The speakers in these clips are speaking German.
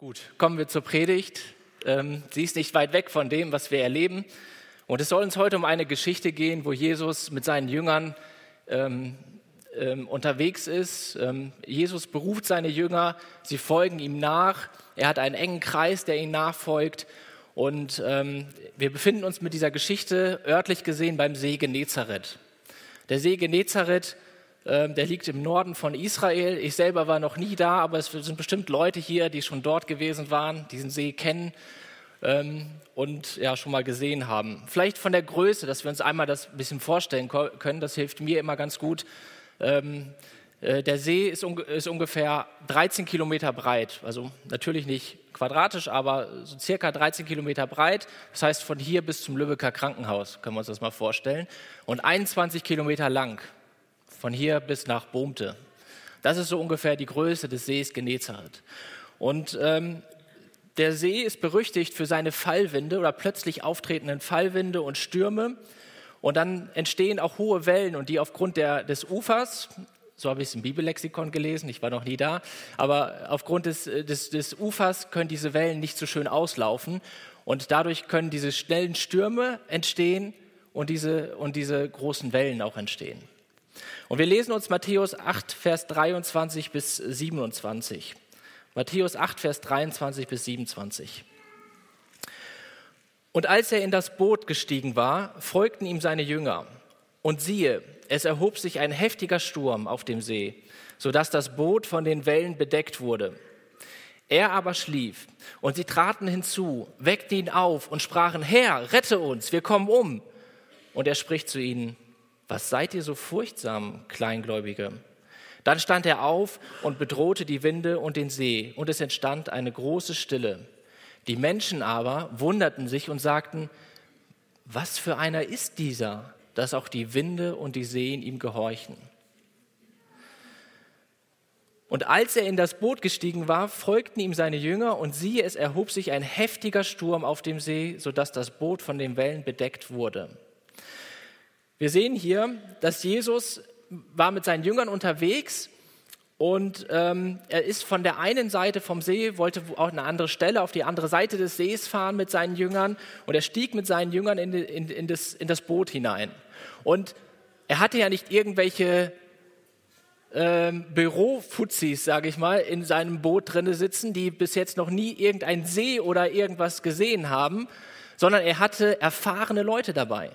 Gut, kommen wir zur Predigt. Ähm, sie ist nicht weit weg von dem, was wir erleben. Und es soll uns heute um eine Geschichte gehen, wo Jesus mit seinen Jüngern ähm, ähm, unterwegs ist. Jesus beruft seine Jünger, sie folgen ihm nach. Er hat einen engen Kreis, der ihm nachfolgt. Und wir befinden uns mit dieser Geschichte örtlich gesehen beim See Genezareth. Der See Genezareth der liegt im Norden von Israel. Ich selber war noch nie da, aber es sind bestimmt Leute hier, die schon dort gewesen waren, diesen See kennen ähm, und ja schon mal gesehen haben. Vielleicht von der Größe, dass wir uns einmal das ein bisschen vorstellen können. Das hilft mir immer ganz gut. Ähm, äh, der See ist, ist, ungefähr 13 Kilometer breit, also natürlich nicht quadratisch, aber so circa 13 Kilometer breit. Das heißt von hier bis zum Lübecker Krankenhaus, können wir uns das mal vorstellen. Und 21 Kilometer lang von hier bis nach Bohmte. Das ist so ungefähr die Größe des Sees Genezareth. Und ähm, der See ist berüchtigt für seine Fallwinde oder plötzlich auftretenden Fallwinde und Stürme. Und dann entstehen auch hohe Wellen und die aufgrund der, des Ufers, so habe ich es im Bibellexikon gelesen, ich war noch nie da, aber aufgrund des, des, des Ufers können diese Wellen nicht so schön auslaufen und dadurch können diese schnellen Stürme entstehen und diese, und diese großen Wellen auch entstehen. Und wir lesen uns Matthäus 8, Vers 23 bis 27. Matthäus 8, Vers 23 bis 27. Und als er in das Boot gestiegen war, folgten ihm seine Jünger. Und siehe, es erhob sich ein heftiger Sturm auf dem See, sodass das Boot von den Wellen bedeckt wurde. Er aber schlief, und sie traten hinzu, weckten ihn auf und sprachen, Herr, rette uns, wir kommen um. Und er spricht zu ihnen, was seid ihr so furchtsam, Kleingläubige? Dann stand er auf und bedrohte die Winde und den See, und es entstand eine große Stille. Die Menschen aber wunderten sich und sagten, was für einer ist dieser, dass auch die Winde und die Seen ihm gehorchen? Und als er in das Boot gestiegen war, folgten ihm seine Jünger, und siehe, es erhob sich ein heftiger Sturm auf dem See, sodass das Boot von den Wellen bedeckt wurde. Wir sehen hier, dass Jesus war mit seinen Jüngern unterwegs und ähm, er ist von der einen Seite vom See, wollte auch eine andere Stelle auf die andere Seite des Sees fahren mit seinen Jüngern und er stieg mit seinen Jüngern in, in, in, das, in das Boot hinein. Und er hatte ja nicht irgendwelche ähm, Bürofuzis, sage ich mal, in seinem Boot drinne sitzen, die bis jetzt noch nie irgendein See oder irgendwas gesehen haben, sondern er hatte erfahrene Leute dabei.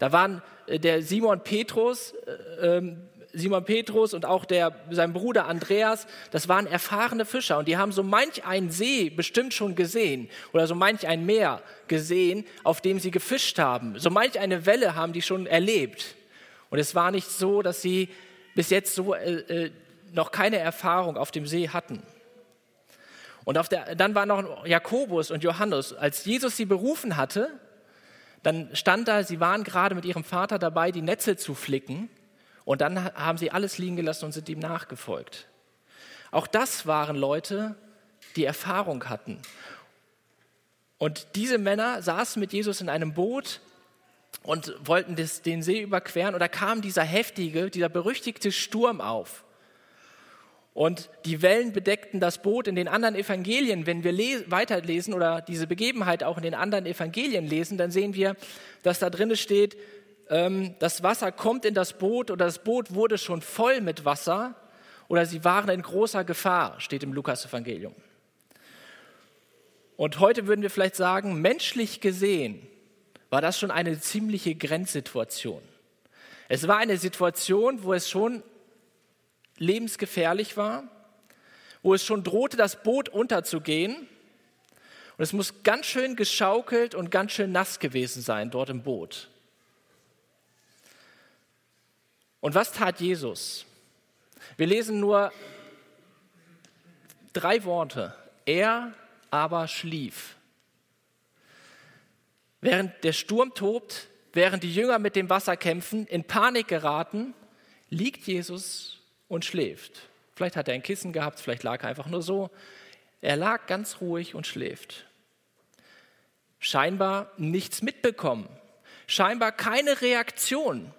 Da waren der Simon Petrus, äh, ähm, Simon Petrus und auch der, sein Bruder Andreas, das waren erfahrene Fischer und die haben so manch einen See bestimmt schon gesehen oder so manch ein Meer gesehen, auf dem sie gefischt haben. So manch eine Welle haben die schon erlebt. Und es war nicht so, dass sie bis jetzt so äh, äh noch keine Erfahrung auf dem See hatten. Und der, dann waren noch Jakobus und Johannes. Als Jesus sie berufen hatte, dann stand da, sie waren gerade mit ihrem Vater dabei, die Netze zu flicken. Und dann haben sie alles liegen gelassen und sind ihm nachgefolgt. Auch das waren Leute, die Erfahrung hatten. Und diese Männer saßen mit Jesus in einem Boot und wollten das, den See überqueren. Und da kam dieser heftige, dieser berüchtigte Sturm auf. Und die Wellen bedeckten das Boot in den anderen Evangelien. Wenn wir weiterlesen oder diese Begebenheit auch in den anderen Evangelien lesen, dann sehen wir, dass da drin steht, ähm, das Wasser kommt in das Boot oder das Boot wurde schon voll mit Wasser oder sie waren in großer Gefahr, steht im Lukas-Evangelium. Und heute würden wir vielleicht sagen, menschlich gesehen war das schon eine ziemliche Grenzsituation. Es war eine Situation, wo es schon lebensgefährlich war, wo es schon drohte, das Boot unterzugehen. Und es muss ganz schön geschaukelt und ganz schön nass gewesen sein dort im Boot. Und was tat Jesus? Wir lesen nur drei Worte. Er aber schlief. Während der Sturm tobt, während die Jünger mit dem Wasser kämpfen, in Panik geraten, liegt Jesus und schläft. Vielleicht hat er ein Kissen gehabt, vielleicht lag er einfach nur so. Er lag ganz ruhig und schläft. Scheinbar nichts mitbekommen. Scheinbar keine Reaktion.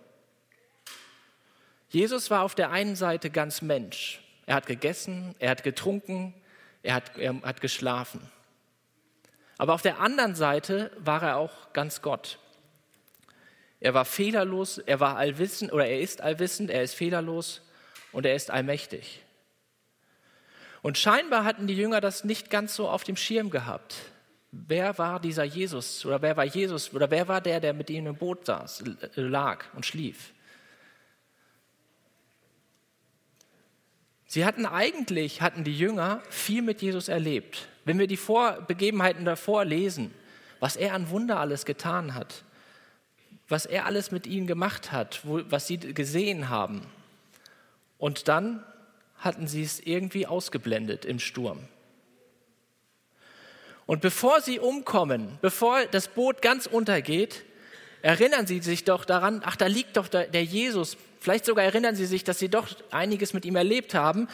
Jesus war auf der einen Seite ganz Mensch. Er hat gegessen, er hat getrunken, er hat, er hat geschlafen. Aber auf der anderen Seite war er auch ganz Gott. Er war fehlerlos, er war allwissend oder er ist allwissend, er ist fehlerlos und er ist allmächtig. Und scheinbar hatten die Jünger das nicht ganz so auf dem Schirm gehabt. Wer war dieser Jesus oder wer war Jesus oder wer war der, der mit ihnen im Boot saß, lag und schlief? Sie hatten eigentlich, hatten die Jünger viel mit Jesus erlebt. Wenn wir die Vor Begebenheiten davor lesen, was er an Wunder alles getan hat, was er alles mit ihnen gemacht hat, was sie gesehen haben. Und dann hatten sie es irgendwie ausgeblendet im Sturm. Und bevor sie umkommen, bevor das Boot ganz untergeht, erinnern sie sich doch daran, ach, da liegt doch der, Jesus. Vielleicht sogar erinnern sie sich, dass sie doch einiges mit ihm erlebt haben.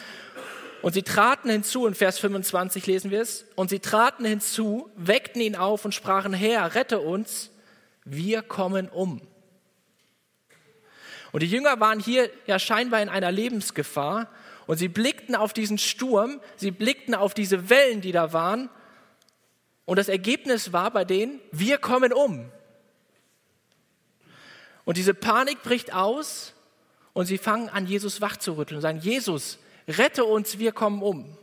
Und sie traten hinzu, in Vers 25 lesen wir es, und sie traten hinzu, weckten ihn auf und sprachen, Herr, rette uns, wir kommen um. Und die Jünger waren hier ja scheinbar in einer Lebensgefahr und sie blickten auf diesen Sturm, sie blickten auf diese Wellen, die da waren und das Ergebnis war bei denen, wir kommen um. Und diese Panik bricht aus und sie fangen an, Jesus wachzurütteln und sagen, Jesus, rette uns, wir kommen um.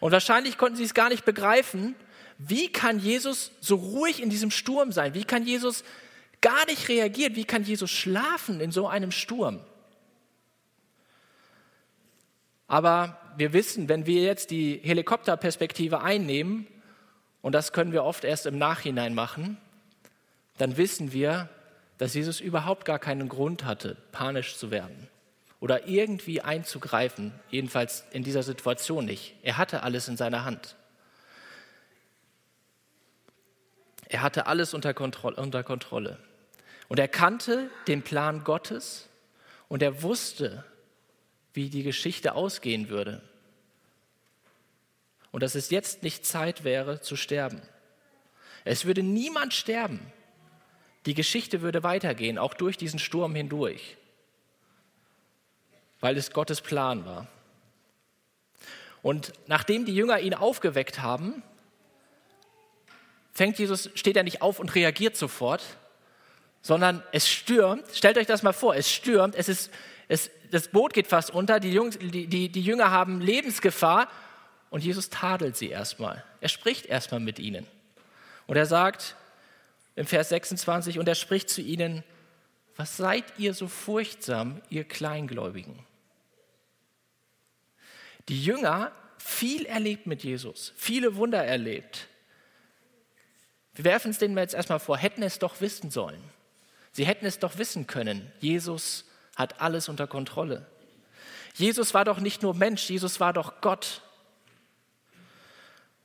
Und wahrscheinlich konnten sie es gar nicht begreifen, wie kann Jesus so ruhig in diesem Sturm sein? Wie kann Jesus gar nicht reagieren? Wie kann Jesus schlafen in so einem Sturm? Aber wir wissen, wenn wir jetzt die Helikopterperspektive einnehmen, und das können wir oft erst im Nachhinein machen, dann wissen wir, dass Jesus überhaupt gar keinen Grund hatte, panisch zu werden oder irgendwie einzugreifen, jedenfalls in dieser Situation nicht. Er hatte alles in seiner Hand. Er hatte alles unter Kontrolle. Und er kannte den Plan Gottes und er wusste, wie die Geschichte ausgehen würde. Und dass es jetzt nicht Zeit wäre zu sterben. Es würde niemand sterben. Die Geschichte würde weitergehen, auch durch diesen Sturm hindurch, weil es Gottes Plan war. Und nachdem die Jünger ihn aufgeweckt haben, fängt Jesus, steht er nicht auf und reagiert sofort, sondern es stürmt. Stellt euch das mal vor, es stürmt, es ist, es, das Boot geht fast unter, die, Jungs, die, die, die Jünger haben Lebensgefahr und Jesus tadelt sie erstmal. Er spricht erstmal mit ihnen. Und er sagt im Vers 26, und er spricht zu ihnen, was seid ihr so furchtsam, ihr Kleingläubigen? Die Jünger, viel erlebt mit Jesus, viele Wunder erlebt. Wir werfen es denen jetzt erstmal vor, hätten es doch wissen sollen. Sie hätten es doch wissen können. Jesus hat alles unter Kontrolle. Jesus war doch nicht nur Mensch, Jesus war doch Gott.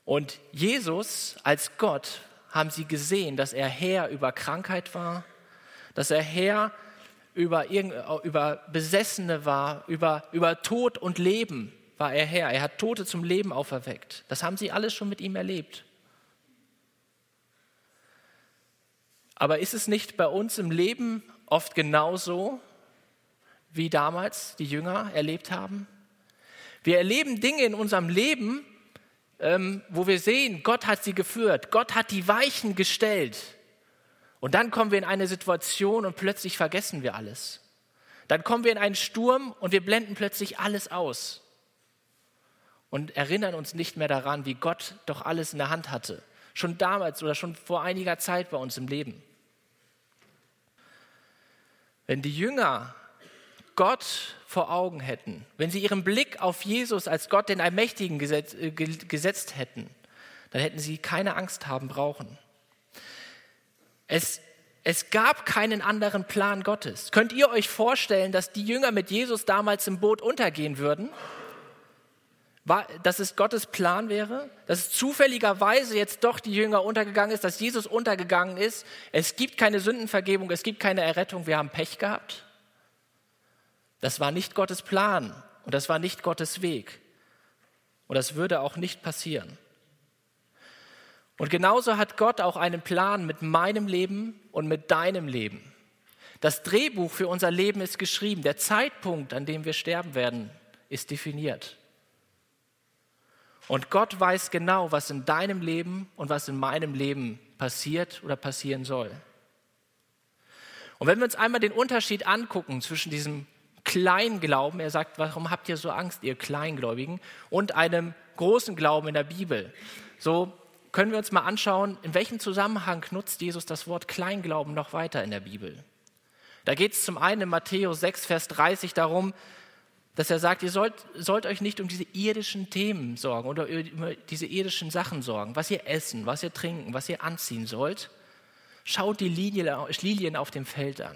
Und Jesus als Gott haben sie gesehen, dass er Herr über Krankheit war, dass er Herr über, über Besessene war, über, über Tod und Leben war er Herr. Er hat Tote zum Leben auferweckt. Das haben sie alles schon mit ihm erlebt. Aber ist es nicht bei uns im Leben oft genauso, wie damals die Jünger erlebt haben? Wir erleben Dinge in unserem Leben, ähm, wo wir sehen, Gott hat sie geführt, Gott hat die Weichen gestellt. Und dann kommen wir in eine Situation und plötzlich vergessen wir alles. Dann kommen wir in einen Sturm und wir blenden plötzlich alles aus und erinnern uns nicht mehr daran, wie Gott doch alles in der Hand hatte. Schon damals oder schon vor einiger Zeit bei uns im Leben. Wenn die Jünger Gott vor Augen hätten, wenn sie ihren Blick auf Jesus als Gott den Allmächtigen äh, gesetzt hätten, dann hätten sie keine Angst haben brauchen. Es, es gab keinen anderen Plan Gottes. Könnt ihr euch vorstellen, dass die Jünger mit Jesus damals im Boot untergehen würden? Dass es Gottes Plan wäre, dass es zufälligerweise jetzt doch die Jünger untergegangen ist, dass Jesus untergegangen ist. Es gibt keine Sündenvergebung, es gibt keine Errettung, wir haben Pech gehabt. Das war nicht Gottes Plan und das war nicht Gottes Weg. Und das würde auch nicht passieren. Und genauso hat Gott auch einen Plan mit meinem Leben und mit deinem Leben. Das Drehbuch für unser Leben ist geschrieben. Der Zeitpunkt, an dem wir sterben werden, ist definiert. Und Gott weiß genau, was in deinem Leben und was in meinem Leben passiert oder passieren soll. Und wenn wir uns einmal den Unterschied angucken zwischen diesem Kleinglauben, er sagt, warum habt ihr so Angst, ihr Kleingläubigen, und einem großen Glauben in der Bibel, so können wir uns mal anschauen, in welchem Zusammenhang nutzt Jesus das Wort Kleinglauben noch weiter in der Bibel. Da geht es zum einen in Matthäus 6, Vers 30 darum, dass er sagt, ihr sollt, sollt euch nicht um diese irdischen Themen sorgen oder über diese irdischen Sachen sorgen, was ihr essen, was ihr trinken, was ihr anziehen sollt. Schaut die Lilien auf dem Feld an.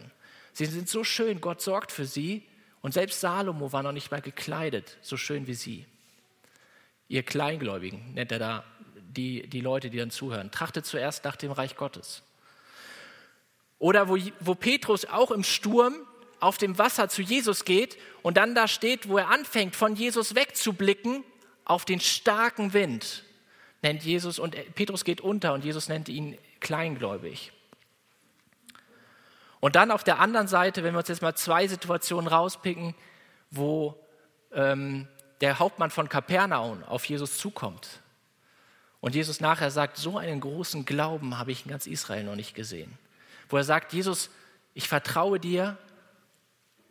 Sie sind so schön, Gott sorgt für sie und selbst Salomo war noch nicht mal gekleidet, so schön wie sie. Ihr Kleingläubigen nennt er da die, die Leute, die dann zuhören. Trachtet zuerst nach dem Reich Gottes. Oder wo, wo Petrus auch im Sturm auf dem Wasser zu Jesus geht und dann da steht, wo er anfängt, von Jesus wegzublicken auf den starken Wind, nennt Jesus und Petrus geht unter und Jesus nennt ihn kleingläubig. Und dann auf der anderen Seite, wenn wir uns jetzt mal zwei Situationen rauspicken, wo ähm, der Hauptmann von Kapernaum auf Jesus zukommt und Jesus nachher sagt, so einen großen Glauben habe ich in ganz Israel noch nicht gesehen. Wo er sagt, Jesus, ich vertraue dir,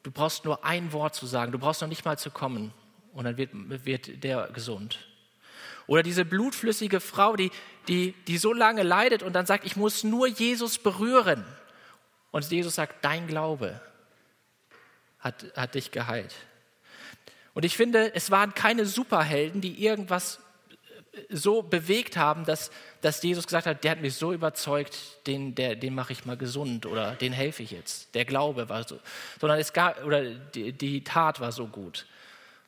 du brauchst nur ein Wort zu sagen, du brauchst noch nicht mal zu kommen und dann wird, wird der gesund. Oder diese blutflüssige Frau, die, die, die so lange leidet und dann sagt, ich muss nur Jesus berühren. Und Jesus sagt, dein Glaube hat, hat dich geheilt. Und ich finde, es waren keine Superhelden, die irgendwas so bewegt haben, dass, dass Jesus gesagt hat, der hat mich so überzeugt, den, der, den mache ich mal gesund oder den helfe ich jetzt. Der Glaube war so, sondern es gab, oder die, die Tat war so gut.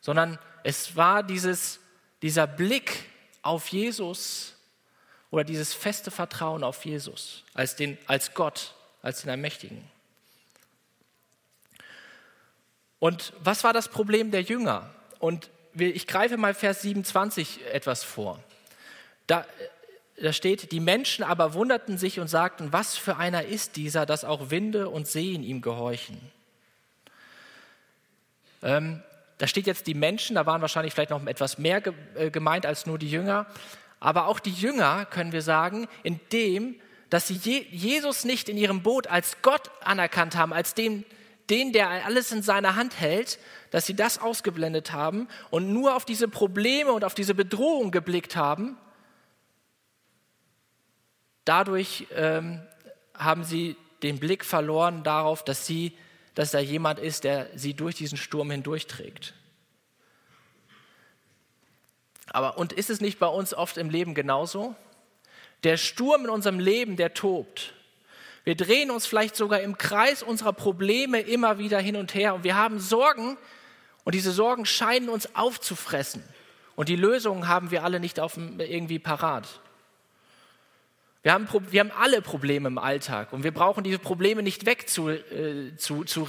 Sondern es war dieses, dieser Blick auf Jesus oder dieses feste Vertrauen auf Jesus als, den, als Gott, als den Allmächtigen. Und was war das Problem der Jünger? Und ich greife mal Vers 27 etwas vor. Da, da steht, die Menschen aber wunderten sich und sagten, was für einer ist dieser, dass auch Winde und Seen ihm gehorchen. Ähm, da steht jetzt die Menschen, da waren wahrscheinlich vielleicht noch etwas mehr äh, gemeint als nur die Jünger. Aber auch die Jünger, können wir sagen, in dem, dass sie Jesus nicht in ihrem Boot als Gott anerkannt haben, als den, den, der alles in seiner Hand hält, dass sie das ausgeblendet haben und nur auf diese Probleme und auf diese Bedrohung geblickt haben. Dadurch ähm, haben sie den Blick verloren darauf, dass, sie, dass da jemand ist, der sie durch diesen Sturm hindurchträgt. Aber und ist es nicht bei uns oft im Leben genauso? Der Sturm in unserem Leben, der tobt. Wir drehen uns vielleicht sogar im Kreis unserer Probleme immer wieder hin und her und wir haben Sorgen und diese Sorgen scheinen uns aufzufressen und die Lösungen haben wir alle nicht auf, irgendwie parat. Wir haben, wir haben alle Probleme im Alltag und wir brauchen diese Probleme nicht wegzureden äh, zu, zu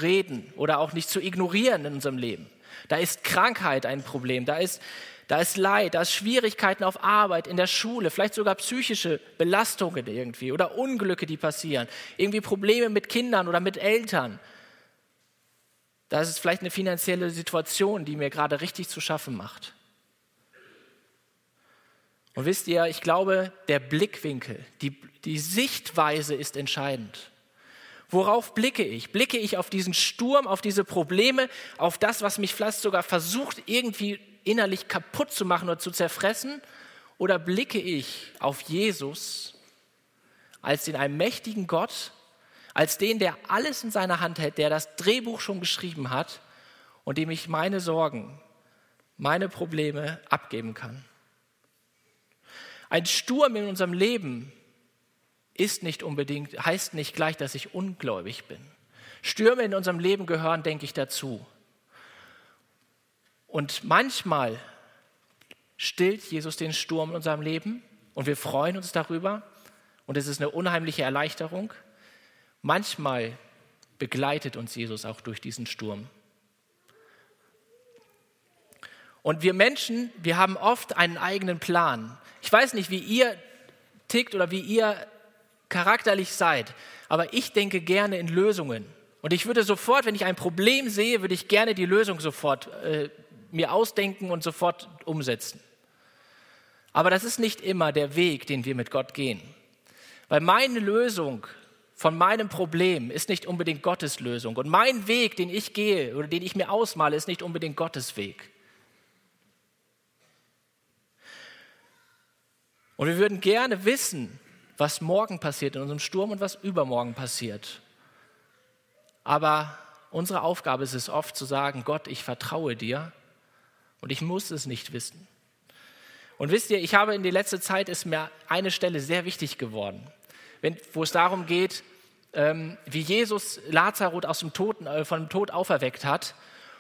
oder auch nicht zu ignorieren in unserem Leben. Da ist Krankheit ein Problem, da ist da ist Leid, da ist Schwierigkeiten auf Arbeit, in der Schule, vielleicht sogar psychische Belastungen irgendwie oder Unglücke, die passieren, irgendwie Probleme mit Kindern oder mit Eltern. Da ist es vielleicht eine finanzielle Situation, die mir gerade richtig zu schaffen macht. Und wisst ihr, ich glaube, der Blickwinkel, die, die Sichtweise ist entscheidend. Worauf blicke ich? Blicke ich auf diesen Sturm, auf diese Probleme, auf das, was mich vielleicht sogar versucht, irgendwie innerlich kaputt zu machen oder zu zerfressen? Oder blicke ich auf Jesus als den allmächtigen Gott, als den, der alles in seiner Hand hält, der das Drehbuch schon geschrieben hat und dem ich meine Sorgen, meine Probleme abgeben kann? Ein Sturm in unserem Leben ist nicht unbedingt, heißt nicht gleich, dass ich ungläubig bin. Stürme in unserem Leben gehören, denke ich, dazu. Und manchmal stillt Jesus den Sturm in unserem Leben und wir freuen uns darüber und es ist eine unheimliche Erleichterung. Manchmal begleitet uns Jesus auch durch diesen Sturm. Und wir Menschen, wir haben oft einen eigenen Plan. Ich weiß nicht, wie ihr tickt oder wie ihr charakterlich seid, aber ich denke gerne in Lösungen. Und ich würde sofort, wenn ich ein Problem sehe, würde ich gerne die Lösung sofort äh, mir ausdenken und sofort umsetzen. Aber das ist nicht immer der Weg, den wir mit Gott gehen. Weil meine Lösung von meinem Problem ist nicht unbedingt Gottes Lösung. Und mein Weg, den ich gehe oder den ich mir ausmale, ist nicht unbedingt Gottes Weg. Und wir würden gerne wissen, was morgen passiert in unserem Sturm und was übermorgen passiert. Aber unsere Aufgabe ist es oft zu sagen, Gott, ich vertraue dir und ich muss es nicht wissen. Und wisst ihr, ich habe in der letzten Zeit ist mir eine Stelle sehr wichtig geworden, wenn, wo es darum geht, ähm, wie Jesus Lazarus aus dem Toten, äh, von dem Tod auferweckt hat.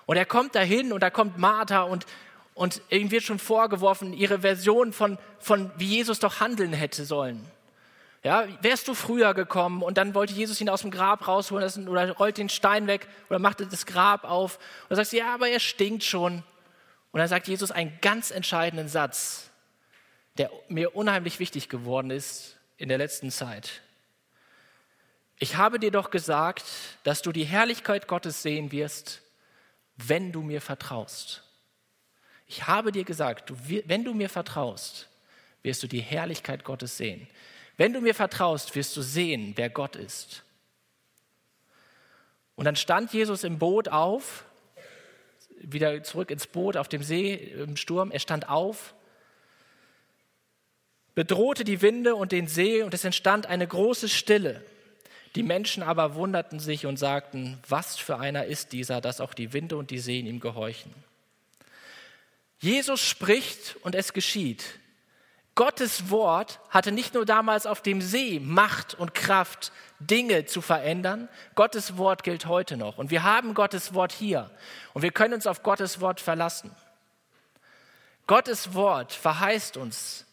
Und er kommt dahin und da kommt Martha und, und ihm wird schon vorgeworfen, ihre Version von, von wie Jesus doch handeln hätte sollen. Ja, wärst du früher gekommen und dann wollte Jesus ihn aus dem Grab rausholen oder rollt den Stein weg oder macht das Grab auf und dann sagst du, ja, aber er stinkt schon. Und dann sagt Jesus einen ganz entscheidenden Satz, der mir unheimlich wichtig geworden ist in der letzten Zeit. Ich habe dir doch gesagt, dass du die Herrlichkeit Gottes sehen wirst, wenn du mir vertraust. Ich habe dir gesagt, du, wenn du mir vertraust, wirst du die Herrlichkeit Gottes sehen. Wenn du mir vertraust, wirst du sehen, wer Gott ist. Und dann stand Jesus im Boot auf, wieder zurück ins Boot auf dem See im Sturm. Er stand auf, bedrohte die Winde und den See und es entstand eine große Stille. Die Menschen aber wunderten sich und sagten, was für einer ist dieser, dass auch die Winde und die Seen ihm gehorchen. Jesus spricht und es geschieht. Gottes Wort hatte nicht nur damals auf dem See Macht und Kraft, Dinge zu verändern. Gottes Wort gilt heute noch. Und wir haben Gottes Wort hier. Und wir können uns auf Gottes Wort verlassen. Gottes Wort verheißt uns,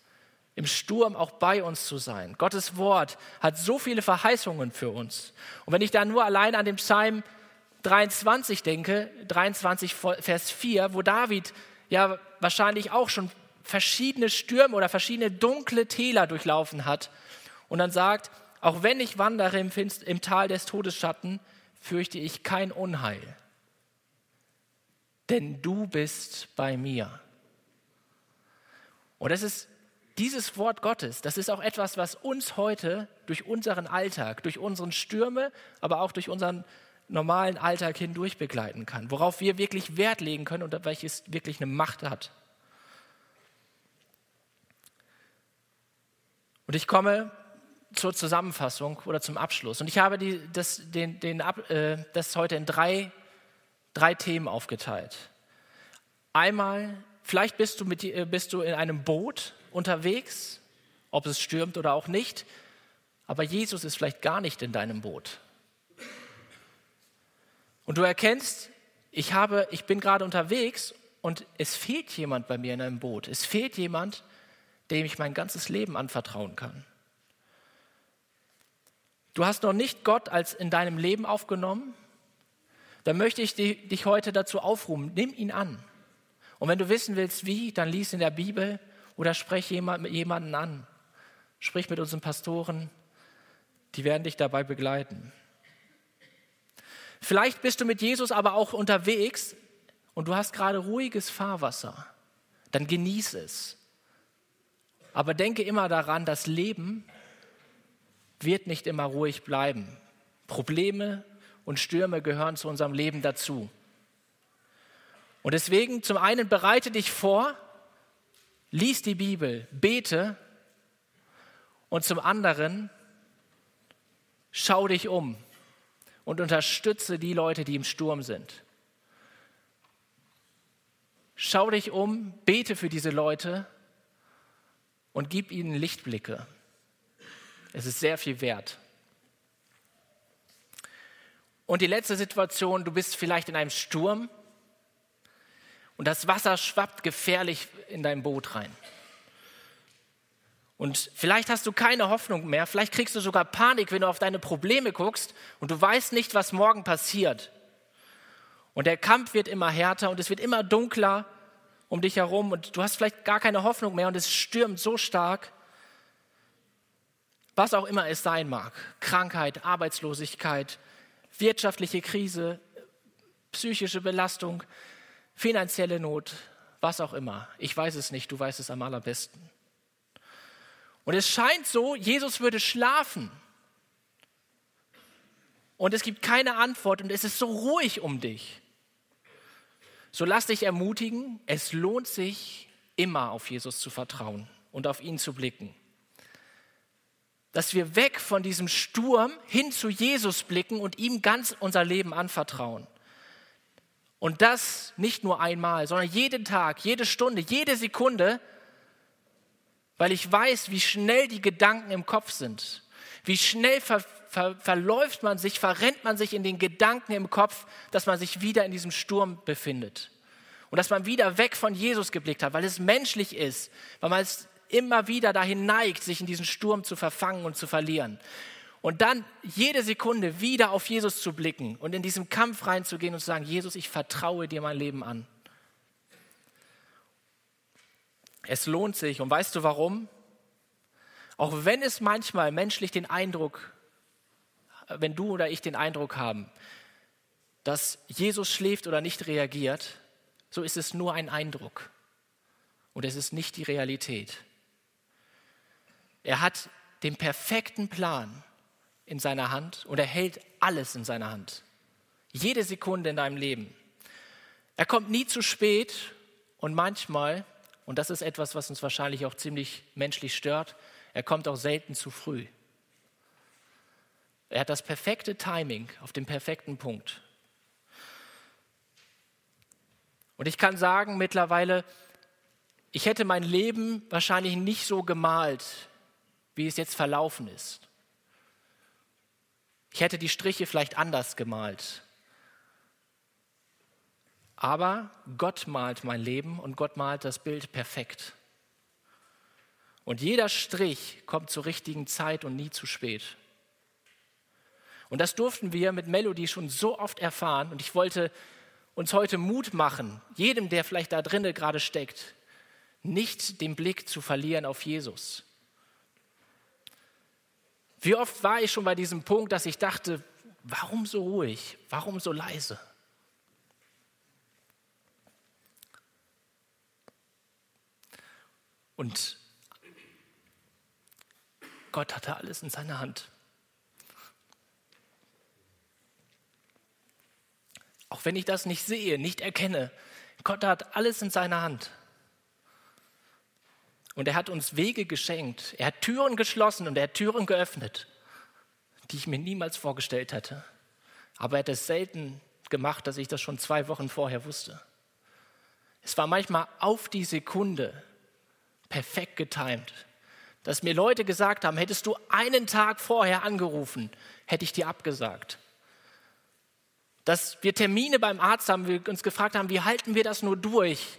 im Sturm auch bei uns zu sein. Gottes Wort hat so viele Verheißungen für uns. Und wenn ich da nur allein an den Psalm 23 denke, 23 Vers 4, wo David ja wahrscheinlich auch schon verschiedene Stürme oder verschiedene dunkle Täler durchlaufen hat und dann sagt, auch wenn ich wandere im, Finst im Tal des Todesschatten, fürchte ich kein Unheil, denn du bist bei mir. Und das ist dieses Wort Gottes, das ist auch etwas, was uns heute durch unseren Alltag, durch unseren Stürme, aber auch durch unseren normalen Alltag hindurch begleiten kann, worauf wir wirklich Wert legen können und welches wirklich eine Macht hat. Und ich komme zur Zusammenfassung oder zum Abschluss. Und ich habe die, das, den, den, äh, das heute in drei, drei Themen aufgeteilt. Einmal, vielleicht bist du, mit, äh, bist du in einem Boot unterwegs, ob es stürmt oder auch nicht, aber Jesus ist vielleicht gar nicht in deinem Boot. Und du erkennst, ich, habe, ich bin gerade unterwegs und es fehlt jemand bei mir in einem Boot. Es fehlt jemand, dem ich mein ganzes Leben anvertrauen kann. Du hast noch nicht Gott als in deinem Leben aufgenommen, dann möchte ich dich heute dazu aufrufen, nimm ihn an. Und wenn du wissen willst, wie, dann lies in der Bibel oder sprech jemand, jemanden an. Sprich mit unseren Pastoren, die werden dich dabei begleiten. Vielleicht bist du mit Jesus aber auch unterwegs und du hast gerade ruhiges Fahrwasser. Dann genieß es. Aber denke immer daran, das Leben wird nicht immer ruhig bleiben. Probleme und Stürme gehören zu unserem Leben dazu. Und deswegen zum einen bereite dich vor, lies die Bibel, bete und zum anderen schau dich um und unterstütze die Leute, die im Sturm sind. Schau dich um, bete für diese Leute und gib ihnen Lichtblicke. Es ist sehr viel wert. Und die letzte Situation, du bist vielleicht in einem Sturm und das Wasser schwappt gefährlich in dein Boot rein. Und vielleicht hast du keine Hoffnung mehr, vielleicht kriegst du sogar Panik, wenn du auf deine Probleme guckst und du weißt nicht, was morgen passiert. Und der Kampf wird immer härter und es wird immer dunkler um dich herum und du hast vielleicht gar keine Hoffnung mehr und es stürmt so stark, was auch immer es sein mag, Krankheit, Arbeitslosigkeit, wirtschaftliche Krise, psychische Belastung, finanzielle Not, was auch immer. Ich weiß es nicht, du weißt es am allerbesten. Und es scheint so, Jesus würde schlafen. Und es gibt keine Antwort und es ist so ruhig um dich. So lass dich ermutigen, es lohnt sich immer auf Jesus zu vertrauen und auf ihn zu blicken. Dass wir weg von diesem Sturm hin zu Jesus blicken und ihm ganz unser Leben anvertrauen. Und das nicht nur einmal, sondern jeden Tag, jede Stunde, jede Sekunde, weil ich weiß, wie schnell die Gedanken im Kopf sind, wie schnell ver, ver, verläuft man sich, verrennt man sich in den Gedanken im Kopf, dass man sich wieder in diesem Sturm befindet. Und dass man wieder weg von Jesus geblickt hat, weil es menschlich ist, weil man es immer wieder dahin neigt, sich in diesen Sturm zu verfangen und zu verlieren. Und dann jede Sekunde wieder auf Jesus zu blicken und in diesen Kampf reinzugehen und zu sagen, Jesus, ich vertraue dir mein Leben an. Es lohnt sich. Und weißt du warum? Auch wenn es manchmal menschlich den Eindruck, wenn du oder ich den Eindruck haben, dass Jesus schläft oder nicht reagiert, so ist es nur ein Eindruck. Und es ist nicht die Realität. Er hat den perfekten Plan in seiner Hand und er hält alles in seiner Hand. Jede Sekunde in deinem Leben. Er kommt nie zu spät und manchmal, und das ist etwas, was uns wahrscheinlich auch ziemlich menschlich stört, er kommt auch selten zu früh. Er hat das perfekte Timing auf dem perfekten Punkt. Und ich kann sagen mittlerweile, ich hätte mein Leben wahrscheinlich nicht so gemalt, wie es jetzt verlaufen ist. Ich hätte die Striche vielleicht anders gemalt. Aber Gott malt mein Leben und Gott malt das Bild perfekt. Und jeder Strich kommt zur richtigen Zeit und nie zu spät. Und das durften wir mit Melody schon so oft erfahren. Und ich wollte uns heute Mut machen, jedem, der vielleicht da drinnen gerade steckt, nicht den Blick zu verlieren auf Jesus. Wie oft war ich schon bei diesem Punkt, dass ich dachte, warum so ruhig? Warum so leise? Und Gott hatte alles in seiner Hand. Auch wenn ich das nicht sehe, nicht erkenne, Gott hat alles in seiner Hand. Und er hat uns Wege geschenkt. Er hat Türen geschlossen und er hat Türen geöffnet, die ich mir niemals vorgestellt hätte. Aber er hat es selten gemacht, dass ich das schon zwei Wochen vorher wusste. Es war manchmal auf die Sekunde perfekt getimt, dass mir Leute gesagt haben, hättest du einen Tag vorher angerufen, hätte ich dir abgesagt. Dass wir Termine beim Arzt haben, wir uns gefragt haben, wie halten wir das nur durch?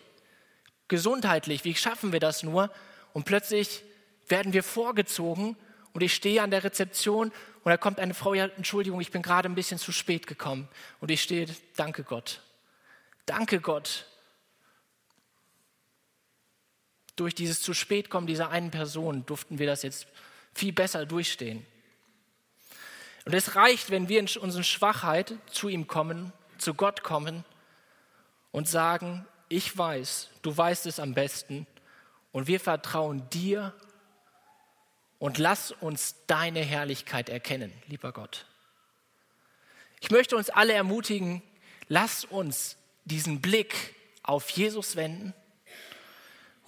gesundheitlich, wie schaffen wir das nur? Und plötzlich werden wir vorgezogen und ich stehe an der Rezeption und da kommt eine Frau, ja, Entschuldigung, ich bin gerade ein bisschen zu spät gekommen. Und ich stehe, danke Gott. Danke Gott. Durch dieses zu spät kommen dieser einen Person durften wir das jetzt viel besser durchstehen. Und es reicht, wenn wir in unserer Schwachheit zu ihm kommen, zu Gott kommen und sagen, ich weiß, du weißt es am besten und wir vertrauen dir und lass uns deine Herrlichkeit erkennen, lieber Gott. Ich möchte uns alle ermutigen, lass uns diesen Blick auf Jesus wenden,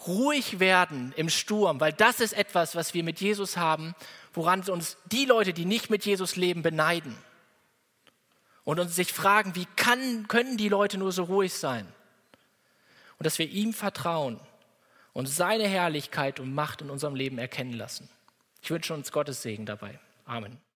ruhig werden im Sturm, weil das ist etwas, was wir mit Jesus haben, woran uns die Leute, die nicht mit Jesus leben, beneiden. Und uns sich fragen, wie kann, können die Leute nur so ruhig sein? und dass wir ihm vertrauen und seine Herrlichkeit und Macht in unserem Leben erkennen lassen. Ich wünsche uns Gottes Segen dabei. Amen.